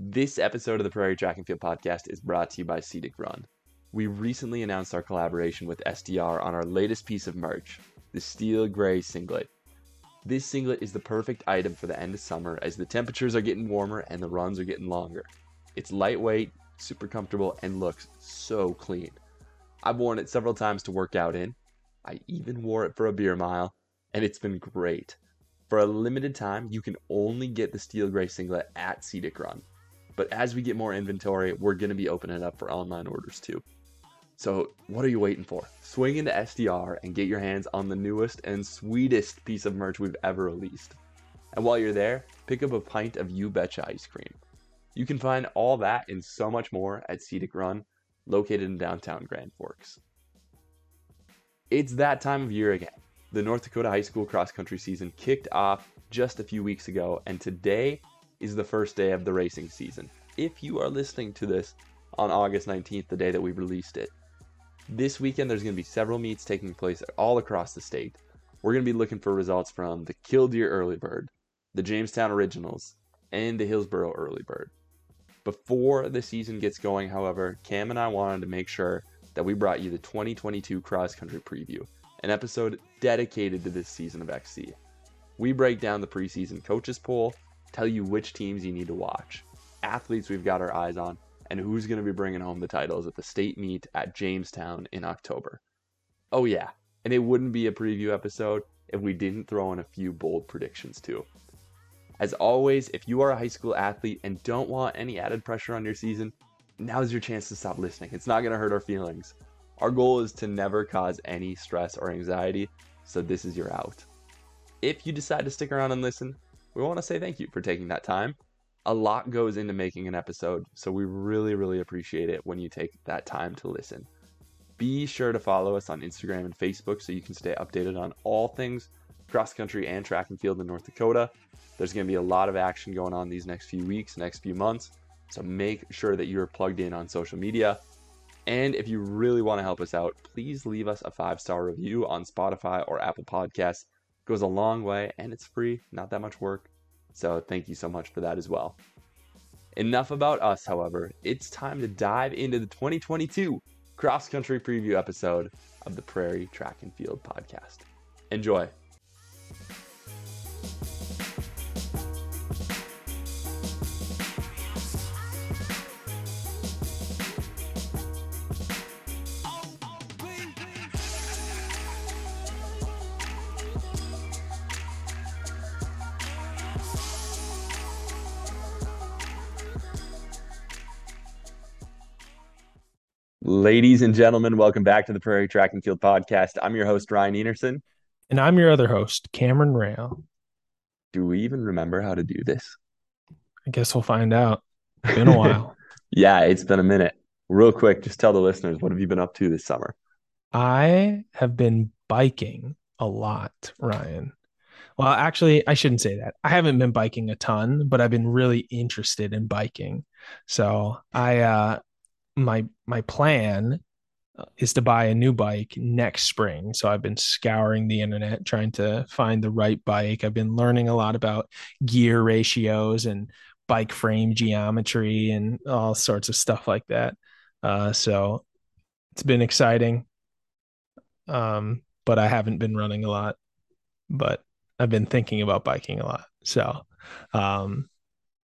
This episode of the Prairie Track and Field Podcast is brought to you by Cedic Run. We recently announced our collaboration with SDR on our latest piece of merch, the Steel Gray Singlet. This singlet is the perfect item for the end of summer as the temperatures are getting warmer and the runs are getting longer. It's lightweight, super comfortable, and looks so clean. I've worn it several times to work out in. I even wore it for a beer mile, and it's been great. For a limited time, you can only get the Steel Gray Singlet at Cedic Run. But as we get more inventory, we're going to be opening up for online orders too. So, what are you waiting for? Swing into SDR and get your hands on the newest and sweetest piece of merch we've ever released. And while you're there, pick up a pint of You Betcha ice cream. You can find all that and so much more at Cedic Run, located in downtown Grand Forks. It's that time of year again. The North Dakota High School cross country season kicked off just a few weeks ago, and today is the first day of the racing season. If you are listening to this on August 19th, the day that we released it, this weekend there's going to be several meets taking place all across the state. We're going to be looking for results from the Killdeer Early Bird, the Jamestown Originals, and the Hillsboro Early Bird. Before the season gets going, however, Cam and I wanted to make sure that we brought you the 2022 cross country preview, an episode dedicated to this season of XC. We break down the preseason coaches poll, tell you which teams you need to watch, athletes we've got our eyes on, and who's going to be bringing home the titles at the state meet at Jamestown in October. Oh, yeah, and it wouldn't be a preview episode if we didn't throw in a few bold predictions too. As always, if you are a high school athlete and don't want any added pressure on your season, now's your chance to stop listening. It's not going to hurt our feelings. Our goal is to never cause any stress or anxiety, so this is your out. If you decide to stick around and listen, we want to say thank you for taking that time. A lot goes into making an episode, so we really, really appreciate it when you take that time to listen. Be sure to follow us on Instagram and Facebook so you can stay updated on all things cross country and track and field in North Dakota. There's going to be a lot of action going on these next few weeks, next few months. So make sure that you're plugged in on social media. And if you really want to help us out, please leave us a five star review on Spotify or Apple Podcasts It goes a long way and it's free, not that much work. So thank you so much for that as well. Enough about us, however. It's time to dive into the 2022 cross country preview episode of the Prairie Track and Field podcast. Enjoy. Ladies and gentlemen, welcome back to the Prairie Track and Field Podcast. I'm your host, Ryan Enerson. And I'm your other host, Cameron Rail. Do we even remember how to do this? I guess we'll find out. It's been a while. yeah, it's been a minute. Real quick, just tell the listeners what have you been up to this summer? I have been biking a lot, Ryan. Well, actually, I shouldn't say that. I haven't been biking a ton, but I've been really interested in biking. So I uh my my plan uh, is to buy a new bike next spring. So I've been scouring the internet trying to find the right bike. I've been learning a lot about gear ratios and bike frame geometry and all sorts of stuff like that. Uh, so it's been exciting. Um, but I haven't been running a lot, but I've been thinking about biking a lot. So, um,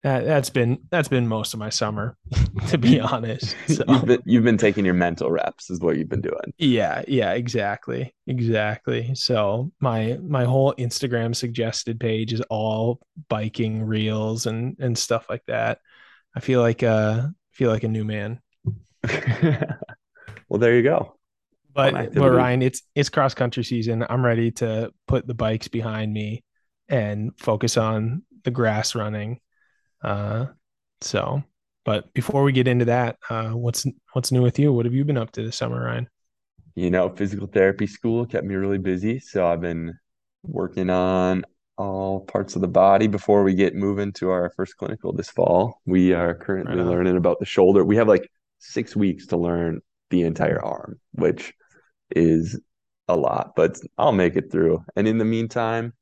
that, has been that's been most of my summer, to be honest. So. you've, been, you've been taking your mental reps, is what you've been doing. Yeah, yeah, exactly, exactly. So my my whole Instagram suggested page is all biking reels and and stuff like that. I feel like uh feel like a new man. well, there you go. But but Ryan, it's it's cross country season. I'm ready to put the bikes behind me and focus on the grass running uh, so, but before we get into that, uh, what's what's new with you? What have you been up to this summer, Ryan? You know, physical therapy school kept me really busy, so I've been working on all parts of the body before we get moving to our first clinical this fall. We are currently right learning about the shoulder. We have like six weeks to learn the entire arm, which is a lot, but I'll make it through. And in the meantime,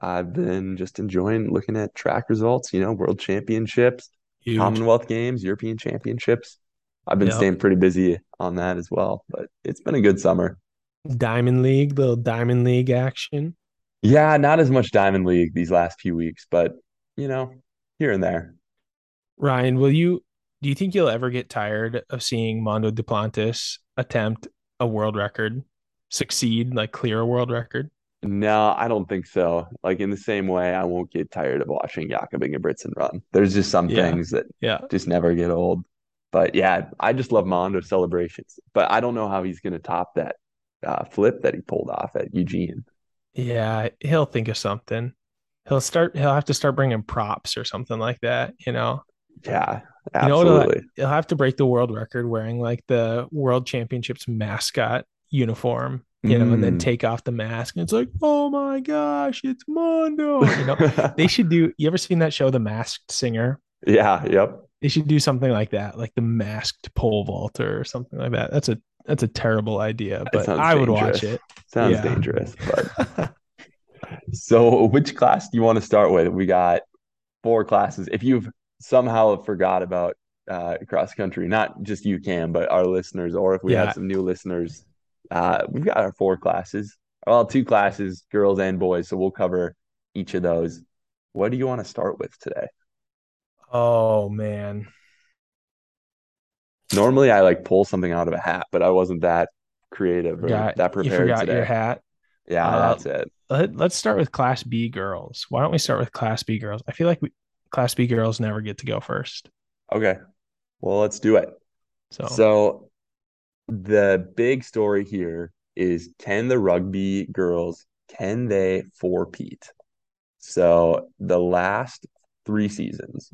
I've been just enjoying looking at track results, you know, world championships, Huge. Commonwealth Games, European Championships. I've been Yep. staying pretty busy on that as well, but it's been a good summer. Diamond League, little Diamond League action. Yeah, not as much Diamond League these last few weeks, but you know, here and there. Ryan, will you do you think you'll ever get tired of seeing Mondo Duplantis attempt a world record, succeed, like clear a world record? No, I don't think so. Like in the same way, I won't get tired of watching Jakob Ingebrigtsen run. There's just some Yeah. things that Yeah. just never get old. But yeah, I just love Mondo celebrations. But I don't know how he's going to top that uh, flip that he pulled off at Eugene. Yeah, he'll think of something. He'll start he'll have to start bringing props or something like that, you know. Yeah, You know absolutely. He'll have to break the world record wearing like the World Championships mascot uniform, you know, and then Mm. take off the mask and it's like, "Oh my gosh, it's Mondo." You know, they should do you ever seen that show The Masked Singer? Yeah, yep. They should do something like that, like the masked pole vaulter or something like that. That's a that's a terrible idea, but I would watch it. Sounds Yeah. dangerous, but so which class do you want to start with? We got four classes. If you've somehow forgot about uh, cross country, not just you can, but our listeners, or if we Yeah. have some new listeners, uh, we've got our four classes. Well, two classes, girls and boys. So we'll cover each of those. What do you want to start with today? Oh man. Normally, I like pull something out of a hat, but I wasn't that creative or Forgot, that prepared. you forgot today. your hat. Yeah, Uh, that's it. Let, let's start with Class B girls. Why don't we start with Class B girls? I feel like we, Class B girls never get to go first. Okay. Well, let's do it. So, So the big story here is can the rugby girls can they four-peat? So the last three seasons,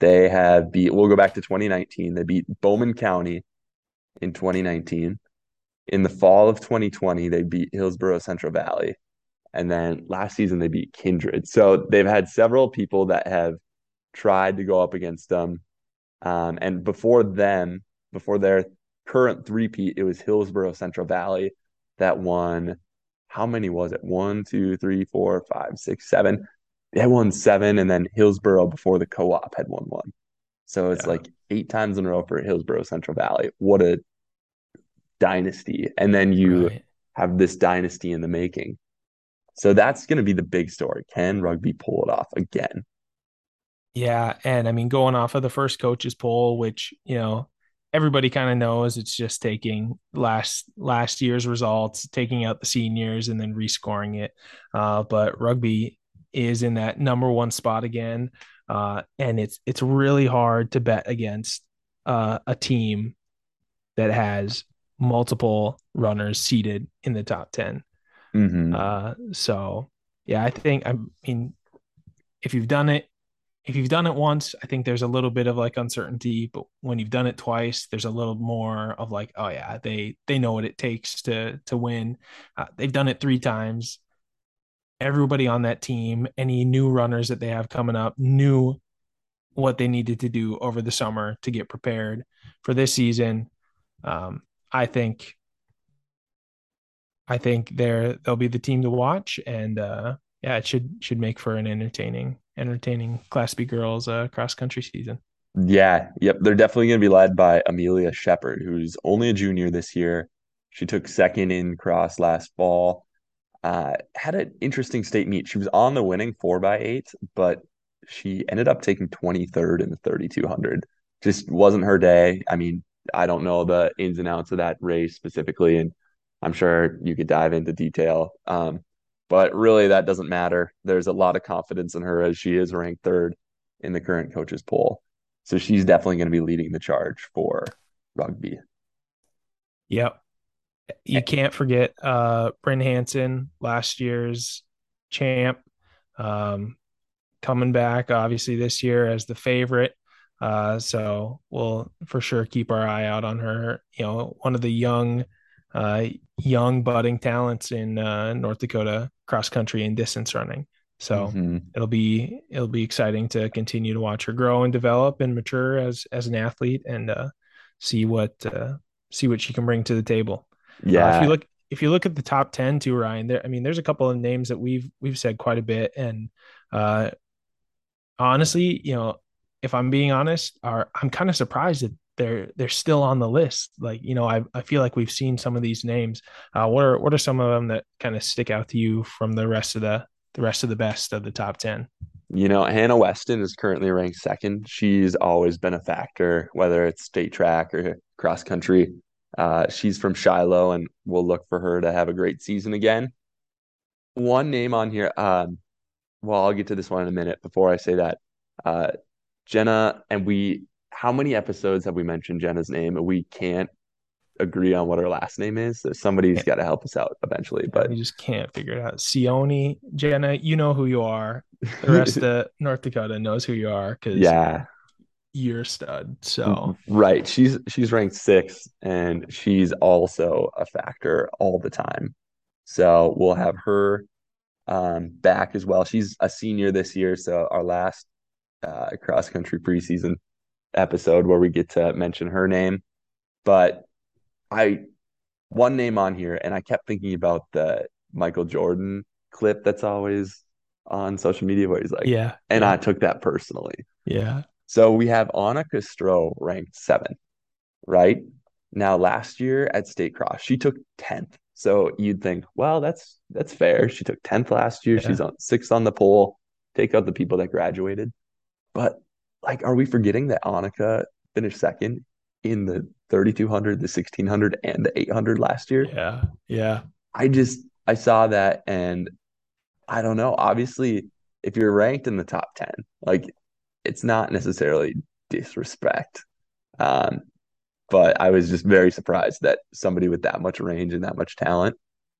they have beat, we'll go back to 2019. They beat Bowman County in 2019. In the fall of 2020, they beat Hillsboro Central Valley. And then last season, they beat Kindred. So they've had several people that have tried to go up against them. Um, and before them, before their current three-peat, it was Hillsboro Central Valley that won. How many was it? One, two, three, four, five, six, seven. They had won seven, and then Hillsboro before the co-op had won one. So it's Yeah. like eight times in a row for Hillsboro Central Valley. What a dynasty. And then you right. have this dynasty in the making. So that's going to be the big story. Can rugby pull it off again? Yeah, and I mean, going off of the first coaches poll, which you know everybody kind of knows, it's just taking last last year's results, taking out the seniors, and then rescoring it. Uh, but rugby is in that number one spot again, uh, and it's it's really hard to bet against uh, a team that has multiple runners seated in the top ten. Mhm. Uh, so yeah, I think I mean, if you've done it, if you've done it once, I think there's a little bit of like uncertainty, but when you've done it twice, there's a little more of like, oh yeah, they they know what it takes to to win. Uh, they've done it three times. Everybody on that team, any new runners that they have coming up, knew what they needed to do over the summer to get prepared for this season. Um, I think I think they're they'll be the team to watch, and uh, yeah, it should should make for an entertaining entertaining Class B girls uh, cross country season. Yeah, yep. They're definitely going to be led by Amelia Shepard, who's only a junior this year. She took second in cross last fall. Uh, had an interesting state meet. She was on the winning four by eight, but she ended up taking 23rd in the 3200. Just wasn't her day. I mean, I don't know the ins and outs of that race specifically, and I'm sure you could dive into detail. Um, but really, that doesn't matter. There's a lot of confidence in her as she is ranked third in the current coaches poll. So she's definitely going to be leading the charge for rugby. Yep. You can't forget uh Bryn Hansen, last year's champ, um, coming back obviously this year as the favorite. Uh, so we'll for sure keep our eye out on her. You know, one of the young, uh, young budding talents in uh, North Dakota cross country and distance running. So Mhm. it'll be it'll be exciting to continue to watch her grow and develop and mature as as an athlete and uh, see what uh, see what she can bring to the table. Uh, Yeah. if you look if you look at the top 10 too, Ryan, there I mean there's a couple of names that we've we've said quite a bit and uh honestly, you know, if I'm being honest, are I'm kind of surprised that they're they're still on the list. Like, you know, I I feel like we've seen some of these names. Uh, what are what are some of them that kind of stick out to you from the rest of the the rest of the best of the top 10? You know, Hannah Weston is currently ranked second. She's always been a factor, whether it's state track or cross country. Uh, she's from Shiloh, and we'll look for her to have a great season again. One name on here, um, well, I'll get to this one in a minute. Before I say that, uh, Jenna, and we, how many episodes have we mentioned Jenna's name? We can't agree on what her last name is. So somebody's got to help us out eventually. But we just can't figure it out. Sione, Jenna, you know who you are. The rest of North Dakota knows who you are because yeah, you're stud. So right, she's she's ranked sixth, and she's also a factor all the time. So we'll have her um, back as well. She's a senior this year, so our last uh, cross country preseason episode where we get to mention her name. But I one name on here, and I kept thinking about the Michael Jordan clip that's always on social media where he's like, Yeah. And. I took that personally. Yeah. So we have Annika Castro ranked seventh, right? Now last year at State Cross, she took 10th. So you'd think, well, that's that's fair. She took 10th last year. Yeah. She's on sixth on the poll. Take out the people that graduated. But like, are we forgetting that Annika finished second in the 3200, the 1600, and the 800 last year? Yeah. Yeah. I just, I saw that and I don't know. Obviously, if you're ranked in the top 10, like it's not necessarily disrespect. Um, but I was just very surprised that somebody with that much range and that much talent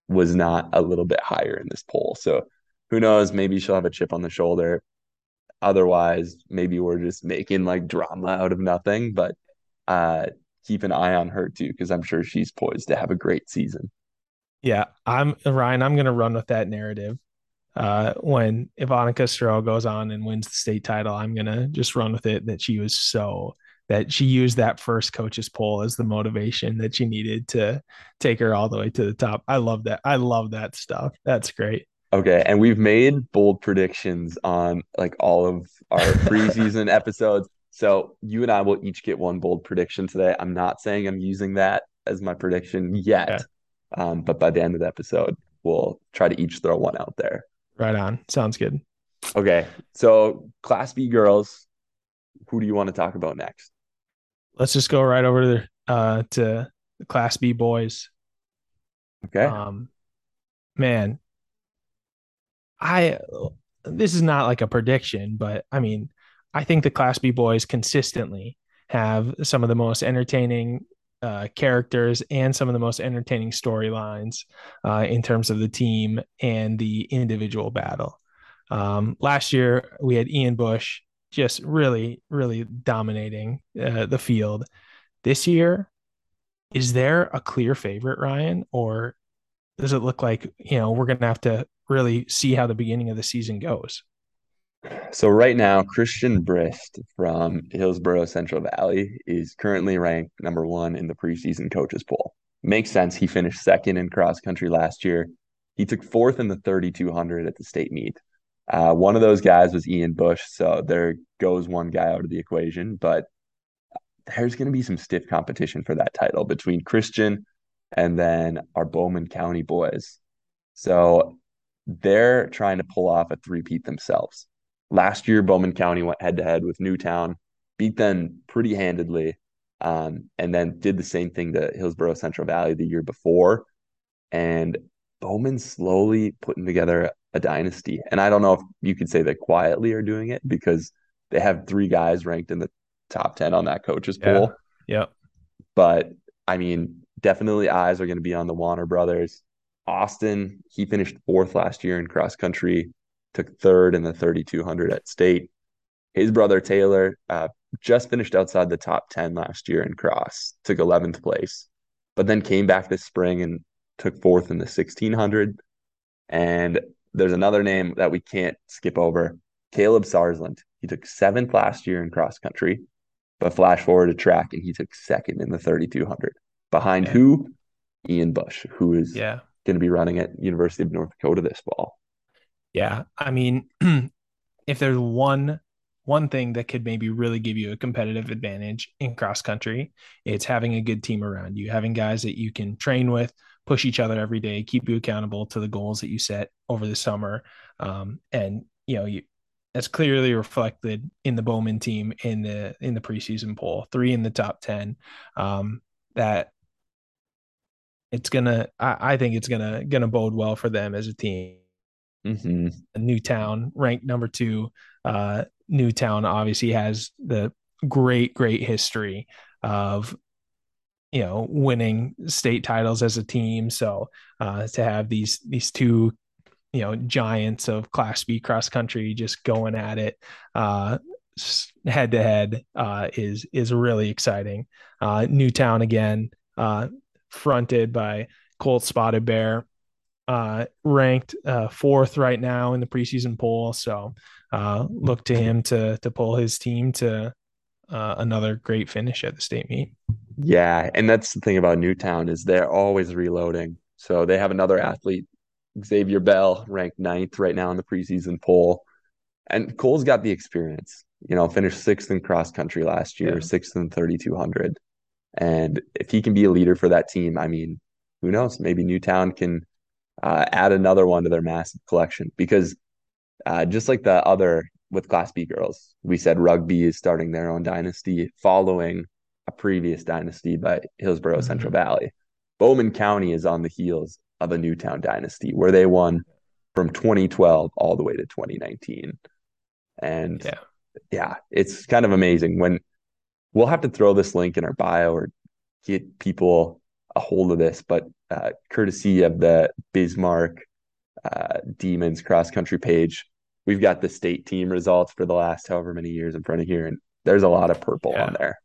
was not a little bit higher in this poll. So who knows? Maybe she'll have a chip on the shoulder. Otherwise, maybe we're just making like drama out of nothing. But uh, keep an eye on her too, because I'm sure she's poised to have a great season. Yeah, I'm Ryan. I'm going to run with that narrative. Uh, when Annika Castro goes on and wins the state title, I'm going to just run with it that she was so that she used that first coaches poll as the motivation that she needed to take her all the way to the top. I love that. I love that stuff. That's great. Okay, and we've made bold predictions on like all of our preseason episodes. So you and I will each get one bold prediction today. I'm not saying I'm using that as my prediction yet, um, but by the end of the episode, we'll try to each throw one out there. Right on. Sounds good. Okay, so Class B girls, who do you want to talk about next? Let's just go right over to uh, to the Class B boys. Okay. Um, man, I this is not like a prediction, but I mean, I think the Class B boys consistently have some of the most entertaining uh, characters and some of the most entertaining storylines uh, in terms of the team and the individual battle. Um, last year, we had Ian Bush just really, really dominating uh, the field. This year, is there a clear favorite, Ryan, or does it look like you know we're going to have to really see how the beginning of the season goes? So right now, Christian Brist from Hillsboro Central Valley is currently ranked number one in the preseason coaches poll. Makes sense. He finished second in cross country last year. He took fourth in the 3200 at the state meet. Uh, one of those guys was Ian Bush, so there goes one guy out of the equation. But there's going to be some stiff competition for that title between Christian and then our Bowman County boys. So they're trying to pull off a three-peat themselves. Last year, Bowman County went head to head with Newtown, beat them pretty handedly, um, and then did the same thing to Hillsboro Central Valley the year before. And Bowman slowly putting together a dynasty. And I don't know if you could say they quietly are doing it because they have three guys ranked in the top 10 on that coaches yeah. pool. Yep. But I mean, definitely eyes are going to be on the Warner brothers. Austin, he finished fourth last year in cross country, took third in the 3200 at state. His brother Taylor uh, just finished outside the top 10 last year in cross, took 11th place, but then came back this spring and took fourth in the 1600. And there's another name that we can't skip over Caleb Sarsland. He took seventh last year in cross country, but flash forward to track and he took second in the 3200. Behind yeah. who? Ian Bush, who is yeah. Going to be running at University of North Dakota this fall. Yeah. I mean, if there's one one thing that could maybe really give you a competitive advantage in cross country, it's having a good team around you, having guys that you can train with, push each other every day, keep you accountable to the goals that you set over the summer. Um, and you know, you that's clearly reflected in the Bowman team in the in the preseason poll, three in the top ten. Um, that it's gonna, I, I, think it's gonna gonna bode well for them as a team. Mm-hmm. Newtown ranked number two. Uh, Newtown obviously has the great, great history of you know winning state titles as a team. So uh, to have these these two you know giants of class b cross country just going at it uh head to head uh is is really exciting uh newtown again uh fronted by colt spotted bear uh ranked uh fourth right now in the preseason poll so uh look to him to to pull his team to uh, another great finish at the state meet yeah and that's the thing about newtown is they're always reloading so they have another athlete Xavier Bell ranked ninth right now in the preseason poll. And Cole's got the experience, you know, finished sixth in cross country last year, yeah. sixth in 3,200. And if he can be a leader for that team, I mean, who knows? Maybe Newtown can uh, add another one to their massive collection because uh, just like the other with Class B girls, we said rugby is starting their own dynasty following a previous dynasty by Hillsboro mm-hmm. Central Valley. Bowman County is on the heels of a Newtown dynasty where they won from 2012 all the way to 2019. And yeah, yeah it's kind of amazing when we'll have to throw this link in our bio or get people a hold of this, but uh, courtesy of the Bismarck uh, Demons cross country page, we've got the state team results for the last however many years in front of here, and there's a lot of purple yeah. on there.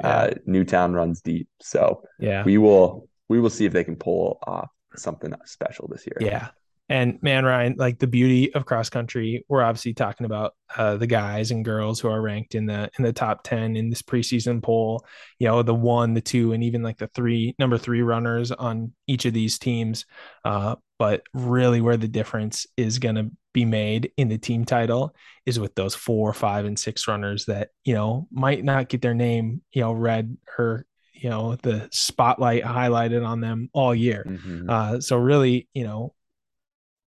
Yeah. Uh, Newtown runs deep, so yeah, we will we will see if they can pull off something special this year. Yeah. And man, Ryan, like the beauty of cross country, we're obviously talking about uh, the guys and girls who are ranked in the in the top ten in this preseason poll. You know, the one, the two, and even like the three number three runners on each of these teams. Uh, but really, where the difference is going to be made in the team title is with those four, five, and six runners that you know might not get their name you know read or you know the spotlight highlighted on them all year. Mm-hmm. Uh, so really, you know,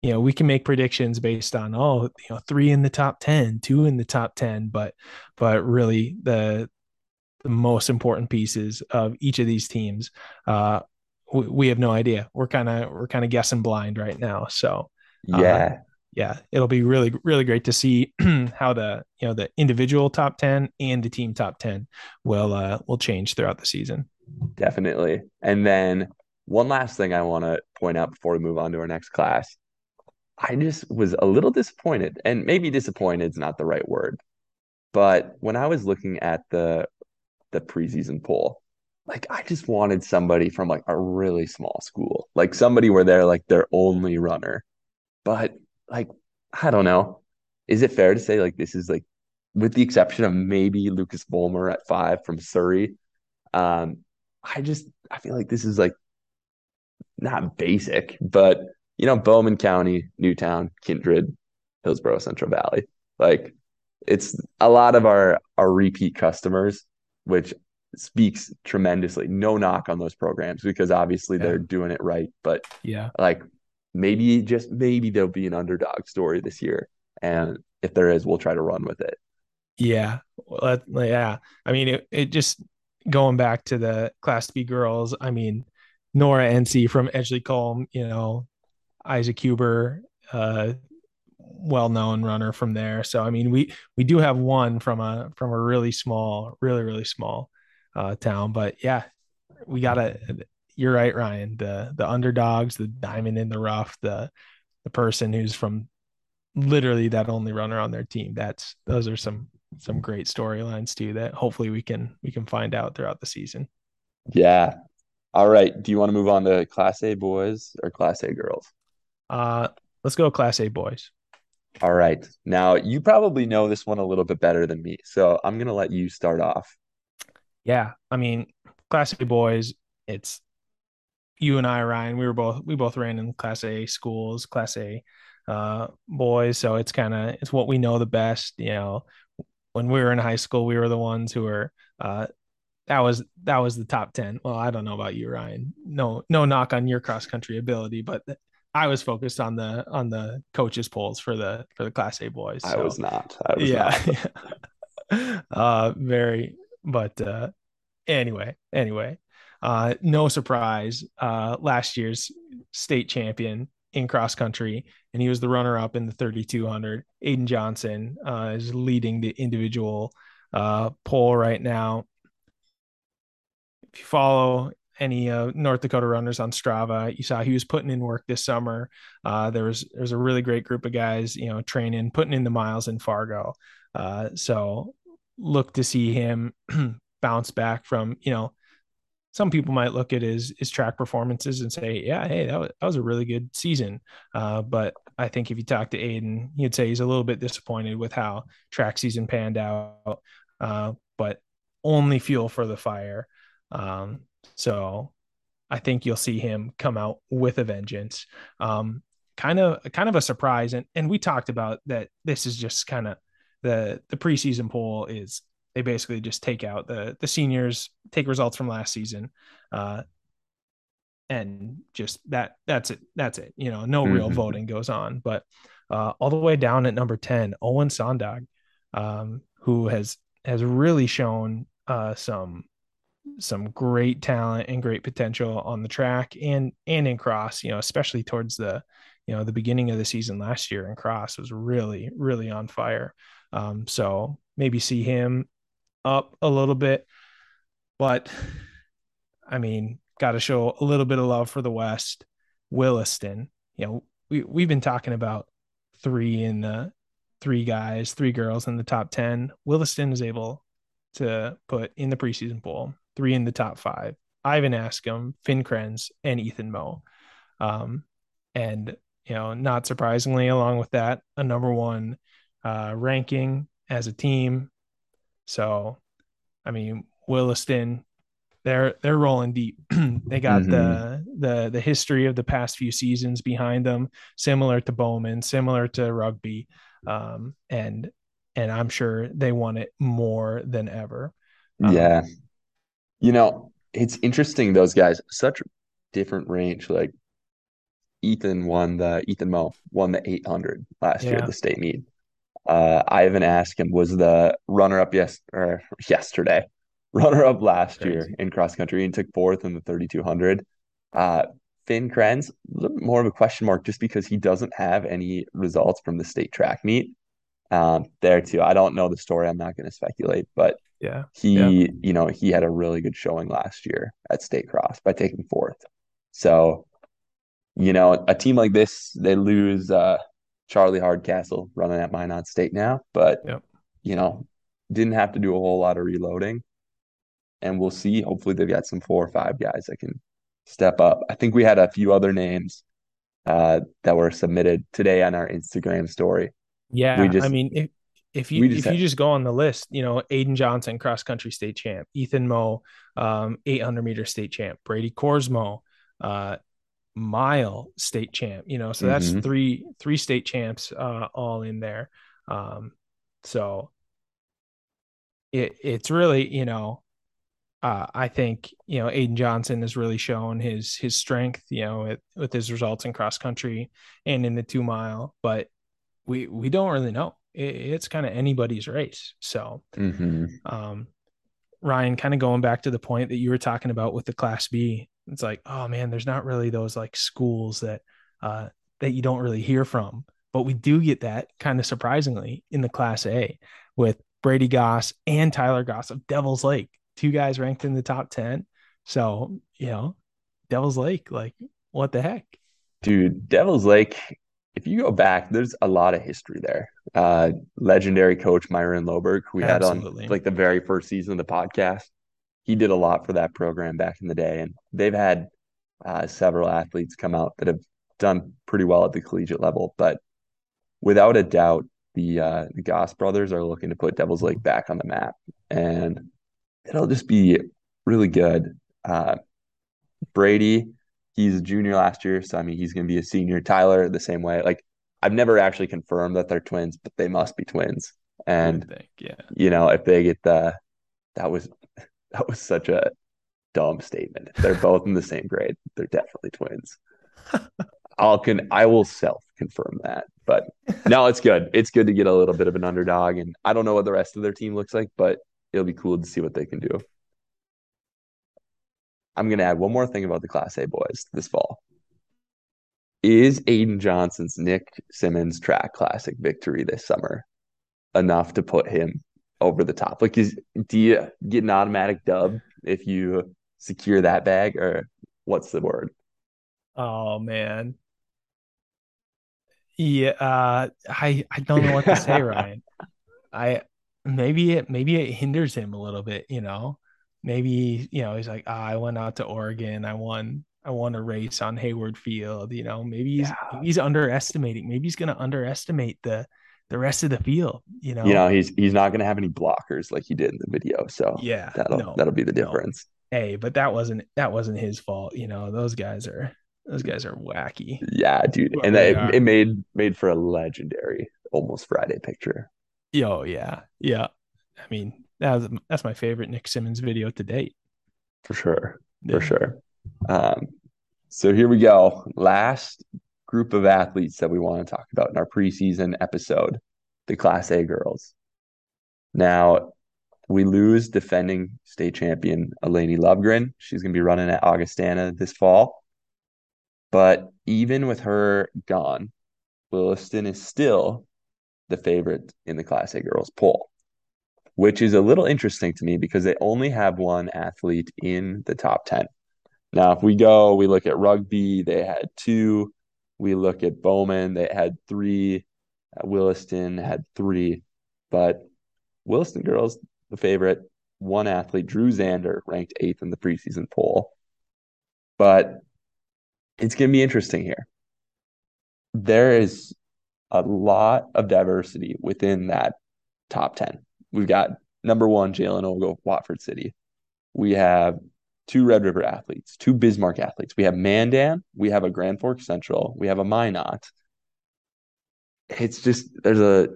you know, we can make predictions based on oh, you know, three in the top 10, two in the top 10, but but really the the most important pieces of each of these teams uh we, we have no idea. We're kind of we're kind of guessing blind right now. So uh, yeah yeah, it'll be really really great to see how the you know the individual top ten and the team top ten will uh, will change throughout the season. Definitely. And then one last thing I want to point out before we move on to our next class. I just was a little disappointed, and maybe disappointed is not the right word, but when I was looking at the the preseason poll, like I just wanted somebody from like a really small school, like somebody where they're like their only runner. But like I don't know. Is it fair to say like this is like with the exception of maybe Lucas Volmer at five from Surrey? Um, I just I feel like this is like not basic, but you know, Bowman County, Newtown, Kindred, Hillsboro, Central Valley. Like it's a lot of our our repeat customers, which speaks tremendously. No knock on those programs because obviously yeah. they're doing it right. But yeah, like maybe just maybe there'll be an underdog story this year. And if there is, we'll try to run with it. Yeah. Well, yeah. I mean, it, it just going back to the class B girls. I mean, Nora NC from Edgeley Kulm, you know, Isaac Huber, uh, well-known runner from there. So, I mean, we, we do have one from a, from a really small, really, really small, uh, town, but yeah, we gotta, you're right, Ryan. The the underdogs, the diamond in the rough, the the person who's from literally that only runner on their team. That's those are some some great storylines too that hopefully we can we can find out throughout the season. Yeah. All right. Do you want to move on to class A boys or class A girls? Uh let's go class A boys. All right. Now you probably know this one a little bit better than me. So I'm gonna let you start off. Yeah. I mean, class A boys, it's you and I, Ryan, we were both we both ran in Class A schools, Class A uh, boys. So it's kind of it's what we know the best. You know, when we were in high school, we were the ones who were uh, that was that was the top 10 well i don't know about you ryan no no knock on your cross country ability but i was focused on the on the coaches polls for the for the class a boys so. i was not I was yeah, not. uh very but uh anyway anyway uh no surprise uh last year's state champion in cross country and he was the runner up in the 3200 aiden johnson uh is leading the individual uh poll right now if you follow any uh, North Dakota runners on Strava, you saw he was putting in work this summer. Uh, there was there's a really great group of guys, you know, training, putting in the miles in Fargo. Uh, so look to see him bounce back from, you know, some people might look at his his track performances and say, yeah, hey, that was, that was a really good season. Uh, but I think if you talk to Aiden, he'd say he's a little bit disappointed with how track season panned out. Uh, but only fuel for the fire. Um, so I think you'll see him come out with a vengeance. Um, kind of kind of a surprise. And and we talked about that this is just kind of the the preseason poll is they basically just take out the the seniors, take results from last season, uh, and just that that's it. That's it. You know, no mm-hmm. real voting goes on. But uh, all the way down at number 10, Owen Sondag, um, who has has really shown uh, some some great talent and great potential on the track and and in cross you know especially towards the you know the beginning of the season last year in cross was really really on fire. Um, so maybe see him up a little bit but i mean got to show a little bit of love for the west. Williston you know we, we've been talking about three in the three guys three girls in the top 10 williston is able to put in the preseason poll three in the top five Ivan Askham, Finn Krenz, and Ethan Moe. Um, and, you know, not surprisingly, along with that, a number one uh, ranking as a team. So, I mean, Williston, they're they're rolling deep. they got mm-hmm. the the the history of the past few seasons behind them, similar to Bowman, similar to rugby, um, and and I'm sure they want it more than ever. Um, yeah, you know, it's interesting. Those guys, such different range. Like Ethan won the Ethan Moe won the 800 last yeah. year at the state meet. Uh, Ivan Askham was the runner up yes or yesterday, runner up last Crazy. year in cross country and took fourth in the 3200. Uh, Finn Krenz, a little bit more of a question mark just because he doesn't have any results from the state track meet. Um, there too. I don't know the story. I'm not going to speculate, but yeah. He, yeah. you know, he had a really good showing last year at State Cross by taking fourth. So, you know, a team like this, they lose uh, Charlie Hardcastle running at Minot State now, but yep. you know, didn't have to do a whole lot of reloading. And we'll see. Hopefully they've got some four or five guys that can step up. I think we had a few other names uh, that were submitted today on our Instagram story. Yeah, we just, I mean, if, if you if you just go on the list, you know, Aiden Johnson, cross country state champ, Ethan Moe, um, 800 meter state champ, Brady Korsmo, uh, mile state champ, you know, so that's mm-hmm. three three state champs uh, all in there. Um, so it it's really, you know, uh, I think you know Aiden Johnson has really shown his his strength, you know, with, with his results in cross country and in the two mile, but we we don't really know it, it's kind of anybody's race. So, mm-hmm. um, Ryan, kind of going back to the point that you were talking about with the Class B, it's like, oh man, there's not really those like schools that uh, that you don't really hear from, but we do get that kind of surprisingly in the Class A with Brady Goss and Tyler Goss of Devil's Lake, two guys ranked in the top ten. So you know, Devil's Lake, like what the heck, dude? Devil's Lake if you go back, there's a lot of history there. Uh, legendary coach Myron Loberg, who we Absolutely. had on like the very first season of the podcast. He did a lot for that program back in the day, and they've had uh, several athletes come out that have done pretty well at the collegiate level. But without a doubt, the uh, the Goss brothers are looking to put Devils Lake back on the map, and it'll just be really good. Uh, Brady he's a junior last year, so I mean he's going to be a senior. Tyler the same way. Like I've never actually confirmed that they're twins, but they must be twins. And think, yeah. you know, if they get the that was that was such a dumb statement. They're both in the same grade. They're definitely twins. I'll can I will self confirm that. But no, it's good. It's good to get a little bit of an underdog. And I don't know what the rest of their team looks like, but it'll be cool to see what they can do. I'm gonna add one more thing about the Class A boys this fall. Is Aiden Johnson's Nick Symmonds track classic victory this summer enough to put him over the top? Like, is do you get an automatic dub if you secure that bag, or what's the word? Oh man. Yeah, uh, I I don't know what to say, Ryan. I maybe it maybe it hinders him a little bit, you know. Maybe, you know, he's like, oh, I went out to Oregon, I won I won a race on Hayward Field, you know. Maybe he's Yeah. maybe he's underestimating. Maybe he's gonna underestimate the the rest of the field, you know. You know, he's he's not gonna have any blockers like he did in the video, so yeah, that'll no, that'll be the no. difference. Hey, but that wasn't that wasn't his fault, you know. Those guys are those guys are wacky. Yeah, dude, Whoever and that, it, it made made for a legendary almost Friday picture Yo, yeah, yeah. I mean, that was, that's my favorite Nick Symmonds video to date. for sure. Yeah. for sure. Um, so here we go. Last group of athletes that we want to talk about in our preseason episode, the Class A girls. Now, we lose defending state champion Eleni Lovegren. She's going to be running at Augustana this fall. But even with her gone, Williston is still the favorite in the Class A girls poll, which is a little interesting to me because they only have one athlete in the top 10. Now, if we go, we look at rugby, they had two. We look at Bowman, they had three. Uh, Williston had three. But Williston girls, the favorite, one athlete, Drew Zander, ranked eighth in the preseason poll. But it's going to be interesting here. There is a lot of diversity within that top 10. We've got number one, Jalen Ogle, Watford City. We have two Red River athletes, two Bismarck athletes. We have Mandan, we have a Grand Forks Central, we have a Minot. It's just there's a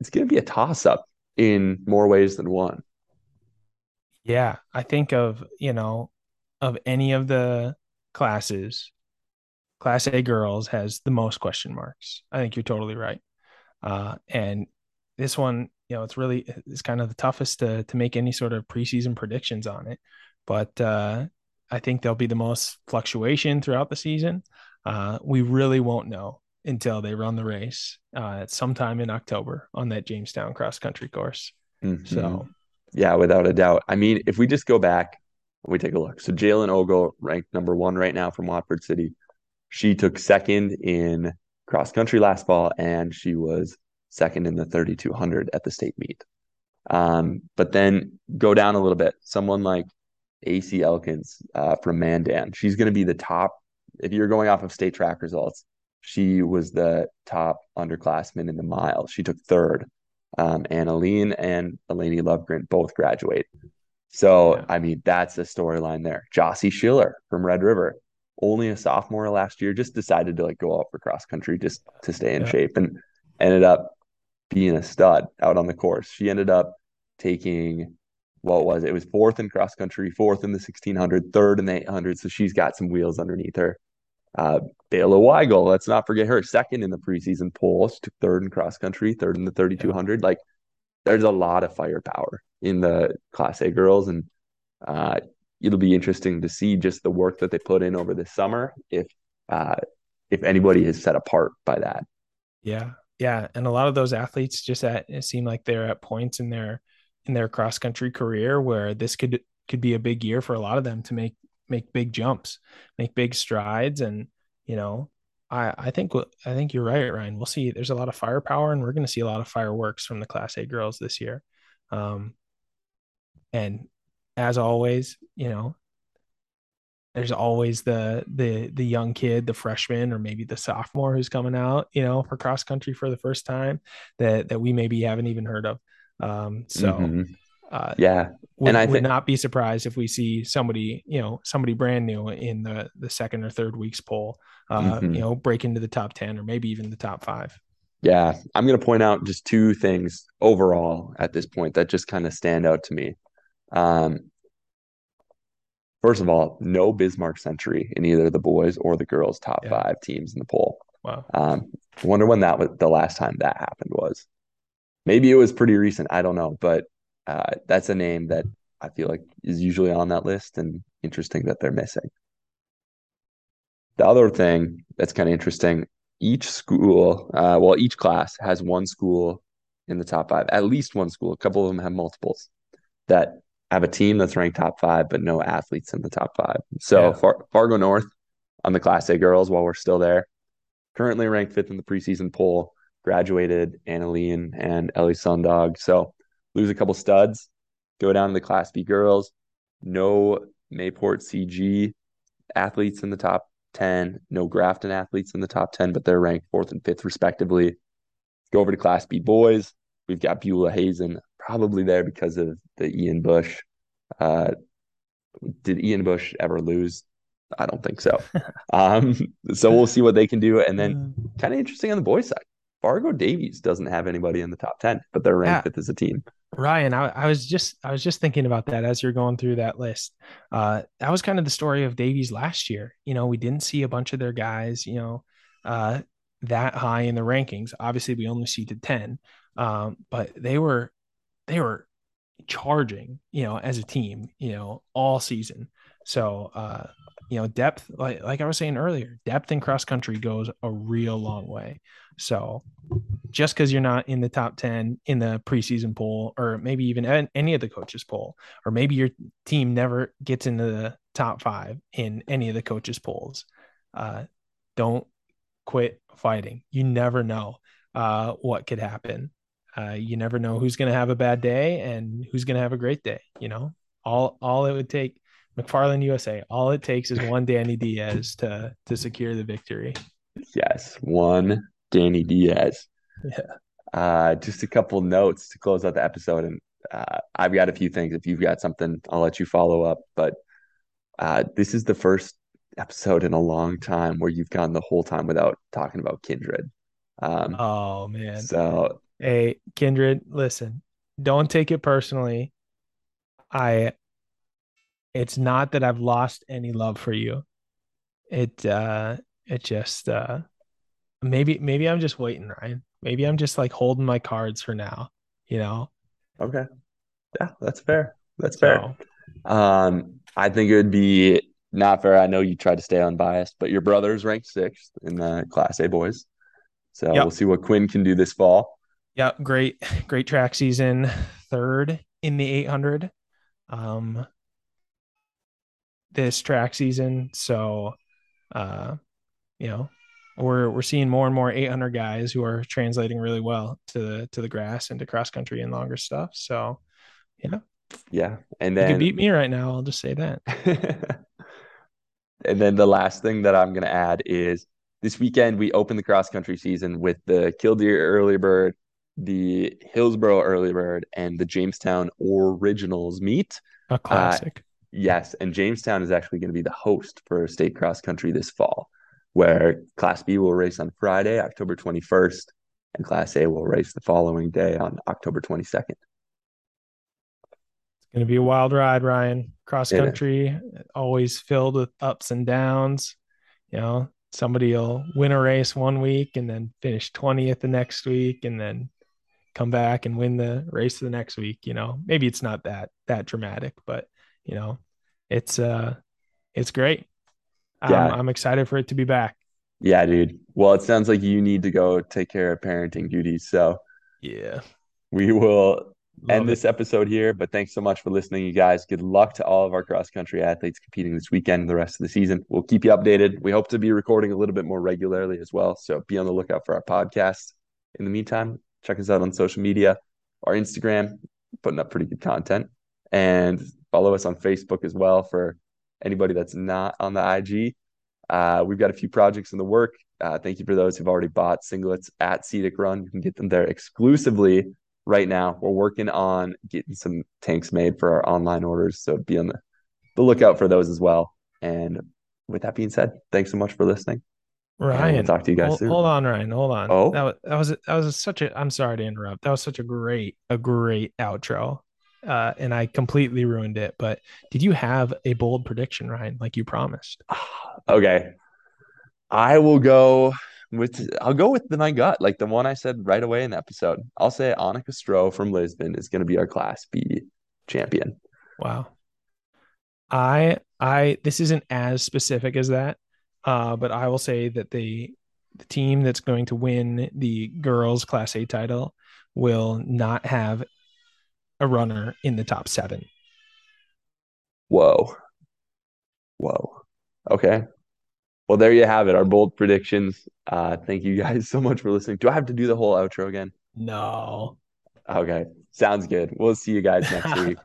it's going to be a toss up in more ways than one. Yeah, I think of, you know, of any of the classes, Class A girls has the most question marks. I think you're totally right. Uh, and this one, you know, it's really it's kind of the toughest to to make any sort of preseason predictions on it. But uh, I think there'll be the most fluctuation throughout the season. Uh, we really won't know until they run the race uh, sometime in October on that Jamestown cross country course. Mhm. So Yeah, without a doubt. I mean, if we just go back, we take a look. So Jalen Ogle ranked number one right now from Watford City. She took second in cross country last fall, and she was second in the 3200 at the state meet. Um, but then go down a little bit. Someone like AC Elkins uh, from Mandan, she's going to be the top. If you're going off of state track results, she was the top underclassman in the mile. She took third. Um, and Aline and Eleni Lovegren both graduate. So, Yeah. I mean, that's the storyline there. Jossie Schiller from Red River, only a sophomore last year, just decided to like go out for cross country just to stay in Yeah. shape and ended up being a stud out on the course. She ended up taking what was it? It was fourth in cross country, fourth in the 1600, third in the 800. So she's got some wheels underneath her. Uh, Bayla Weigel, let's not forget her, second in the preseason poll. She took third in cross country, third in the 3200. Like, there's a lot of firepower in the Class A girls, and uh, it'll be interesting to see just the work that they put in over this summer. If uh, if anybody is set apart by that, Yeah, yeah, and a lot of those athletes just at seem like they're at points in their in their cross country career where this could could be a big year for a lot of them to make make big jumps, make big strides, and you know, I I think I think you're right, Ryan. We'll see. There's a lot of firepower, and we're going to see a lot of fireworks from the Class A girls this year. Um, and as always, you know, there's always the the the young kid, the freshman or maybe the sophomore who's coming out, you know, for cross country for the first time that that we maybe haven't even heard of. Um, so Mhm. uh, yeah, would, And I would think- not be surprised if we see somebody, you know, somebody brand new in the the second or third week's poll, uh, Mhm. you know, break into the top ten or maybe even the top five. Yeah, I'm going to point out just two things overall at this point that just kind of stand out to me. Um, first of all, no Bismarck Century in either the boys or the girls' top Yeah. five teams in the poll. Wow. Um, I wonder when that was the last time that happened was. Maybe it was pretty recent. I don't know, but uh, that's a name that I feel like is usually on that list, and interesting that they're missing. The other thing that's kind of interesting, each school, uh, well, each class has one school in the top five, at least one school. A couple of them have multiples that have a team that's ranked top five, but no athletes in the top five. So Yeah. Far- Fargo North on the Class A girls, while we're still there, currently ranked fifth in the preseason poll, graduated Annalene and Ellie Sundog. So lose a couple studs, go down to the Class B girls. No May-Port CG athletes in the top 10, no Grafton athletes in the top 10, but they're ranked fourth and fifth respectively. Go over to Class B boys. We've got Beulah Hazen probably there because of the Ian Bush. Uh, did Ian Bush ever lose? I don't think so. um, so we'll see what they can do. And then kind of interesting on the boys' side. Fargo Davies doesn't have anybody in the top 10, but they're ranked Yeah. fifth as a team. Ryan, I, I was just I was just thinking about that as you're going through that list. Uh, that was kind of the story of Davies last year. You know, we didn't see a bunch of their guys, you know, uh, that high in the rankings. Obviously, we only seeded ten, um, but they were they were charging, you know, as a team, you know, all season. So, uh, you know, depth, like like I was saying earlier, depth in cross country goes a real long way. So, just because you're not in the top 10 in the preseason poll, or maybe even any of the coaches poll, or maybe your team never gets into the top five in any of the coaches polls, uh, don't quit fighting. You never know uh, what could happen. Uh, you never know who's going to have a bad day and who's going to have a great day. You know, all all it would take, McFarland USA, all it takes is one Danny Diaz to to secure the victory. Yes, one Danny Diaz. Yeah. Uh, just a couple notes to close out the episode, and uh, I've got a few things. If you've got something, I'll let you follow up. But uh, this is the first episode in a long time where you've gone the whole time without talking about Kindred. Um, Oh man. so Hey, Kindred, listen, don't take it personally. I it's not that I've lost any love for you. It uh it just uh maybe maybe I'm just waiting, Ryan. Maybe I'm just like holding my cards for now, you know. okay, yeah, that's fair. That's fair. Um, I think it would be not fair. I know you tried to stay unbiased, but your brother's ranked sixth in the Class A boys. So Yep. we'll see what Quinn can do this fall. Yeah, great, great track season. Third in the 800. Um this track season. So uh you know, we're we're seeing more and more 800 guys who are translating really well to the to the grass and to cross country and longer stuff. So Yeah, yeah, and you then could beat me right now. I'll just say that. and then the last thing that I'm going to add is this weekend we open the cross country season with the Killdeer Early Bird, the Hillsboro Early Bird, and the Jamestown Originals meet. A uh, classic. Yes, and Jamestown is actually going to be the host for state cross country this fall, where Class B will race on Friday, October 21st, and Class A will race the following day on October 22nd. It's going to be a wild ride, Ryan. Cross country, always filled with ups and downs. You know, somebody will win a race one week and then finish 20th the next week and then come back and win the race the next week. You know, maybe it's not that that dramatic, but you know, it's uh it's great. Yeah. I'm, I'm excited for it to be back. Yeah, dude. Well, it sounds like you need to go take care of parenting duties. So Yeah. we will Love end it. this episode here. But thanks so much for listening, you guys. Good luck to all of our cross country athletes competing this weekend and the rest of the season. We'll keep you updated. We hope to be recording a little bit more regularly as well. So be on the lookout for our podcast. In the meantime, check us out on social media, our Instagram, putting up pretty good content, and follow us on Facebook as well for anybody that's not on the IG. Uh, we've got a few projects in the work. Uh, thank you for those who've already bought singlets at Cedic Run. You can get them there exclusively right now. We're working on getting some tanks made for our online orders, so be on the, the lookout for those as well. And with that being said, thanks so much for listening. Ryan, talk to you guys hold, soon. hold on, Ryan, hold on. Oh, That was that was that was such a. I'm sorry to interrupt. That was such a great a great outro, uh, and I completely ruined it. But did you have a bold prediction, Ryan, like you promised? okay. I will go with I'll go with the my gut, like the one I said right away in the episode. I'll say Annika Castro from Lisbon is going to be our Class B champion. Wow. I I this isn't as specific as that, uh, but I will say that the the team that's going to win the girls Class A title will not have a runner in the top seven. Whoa. Whoa. Okay. Well, there you have it, our bold predictions. Uh, thank you guys so much for listening. Do I have to do the whole outro again? No. Okay. Sounds good. We'll see you guys next week.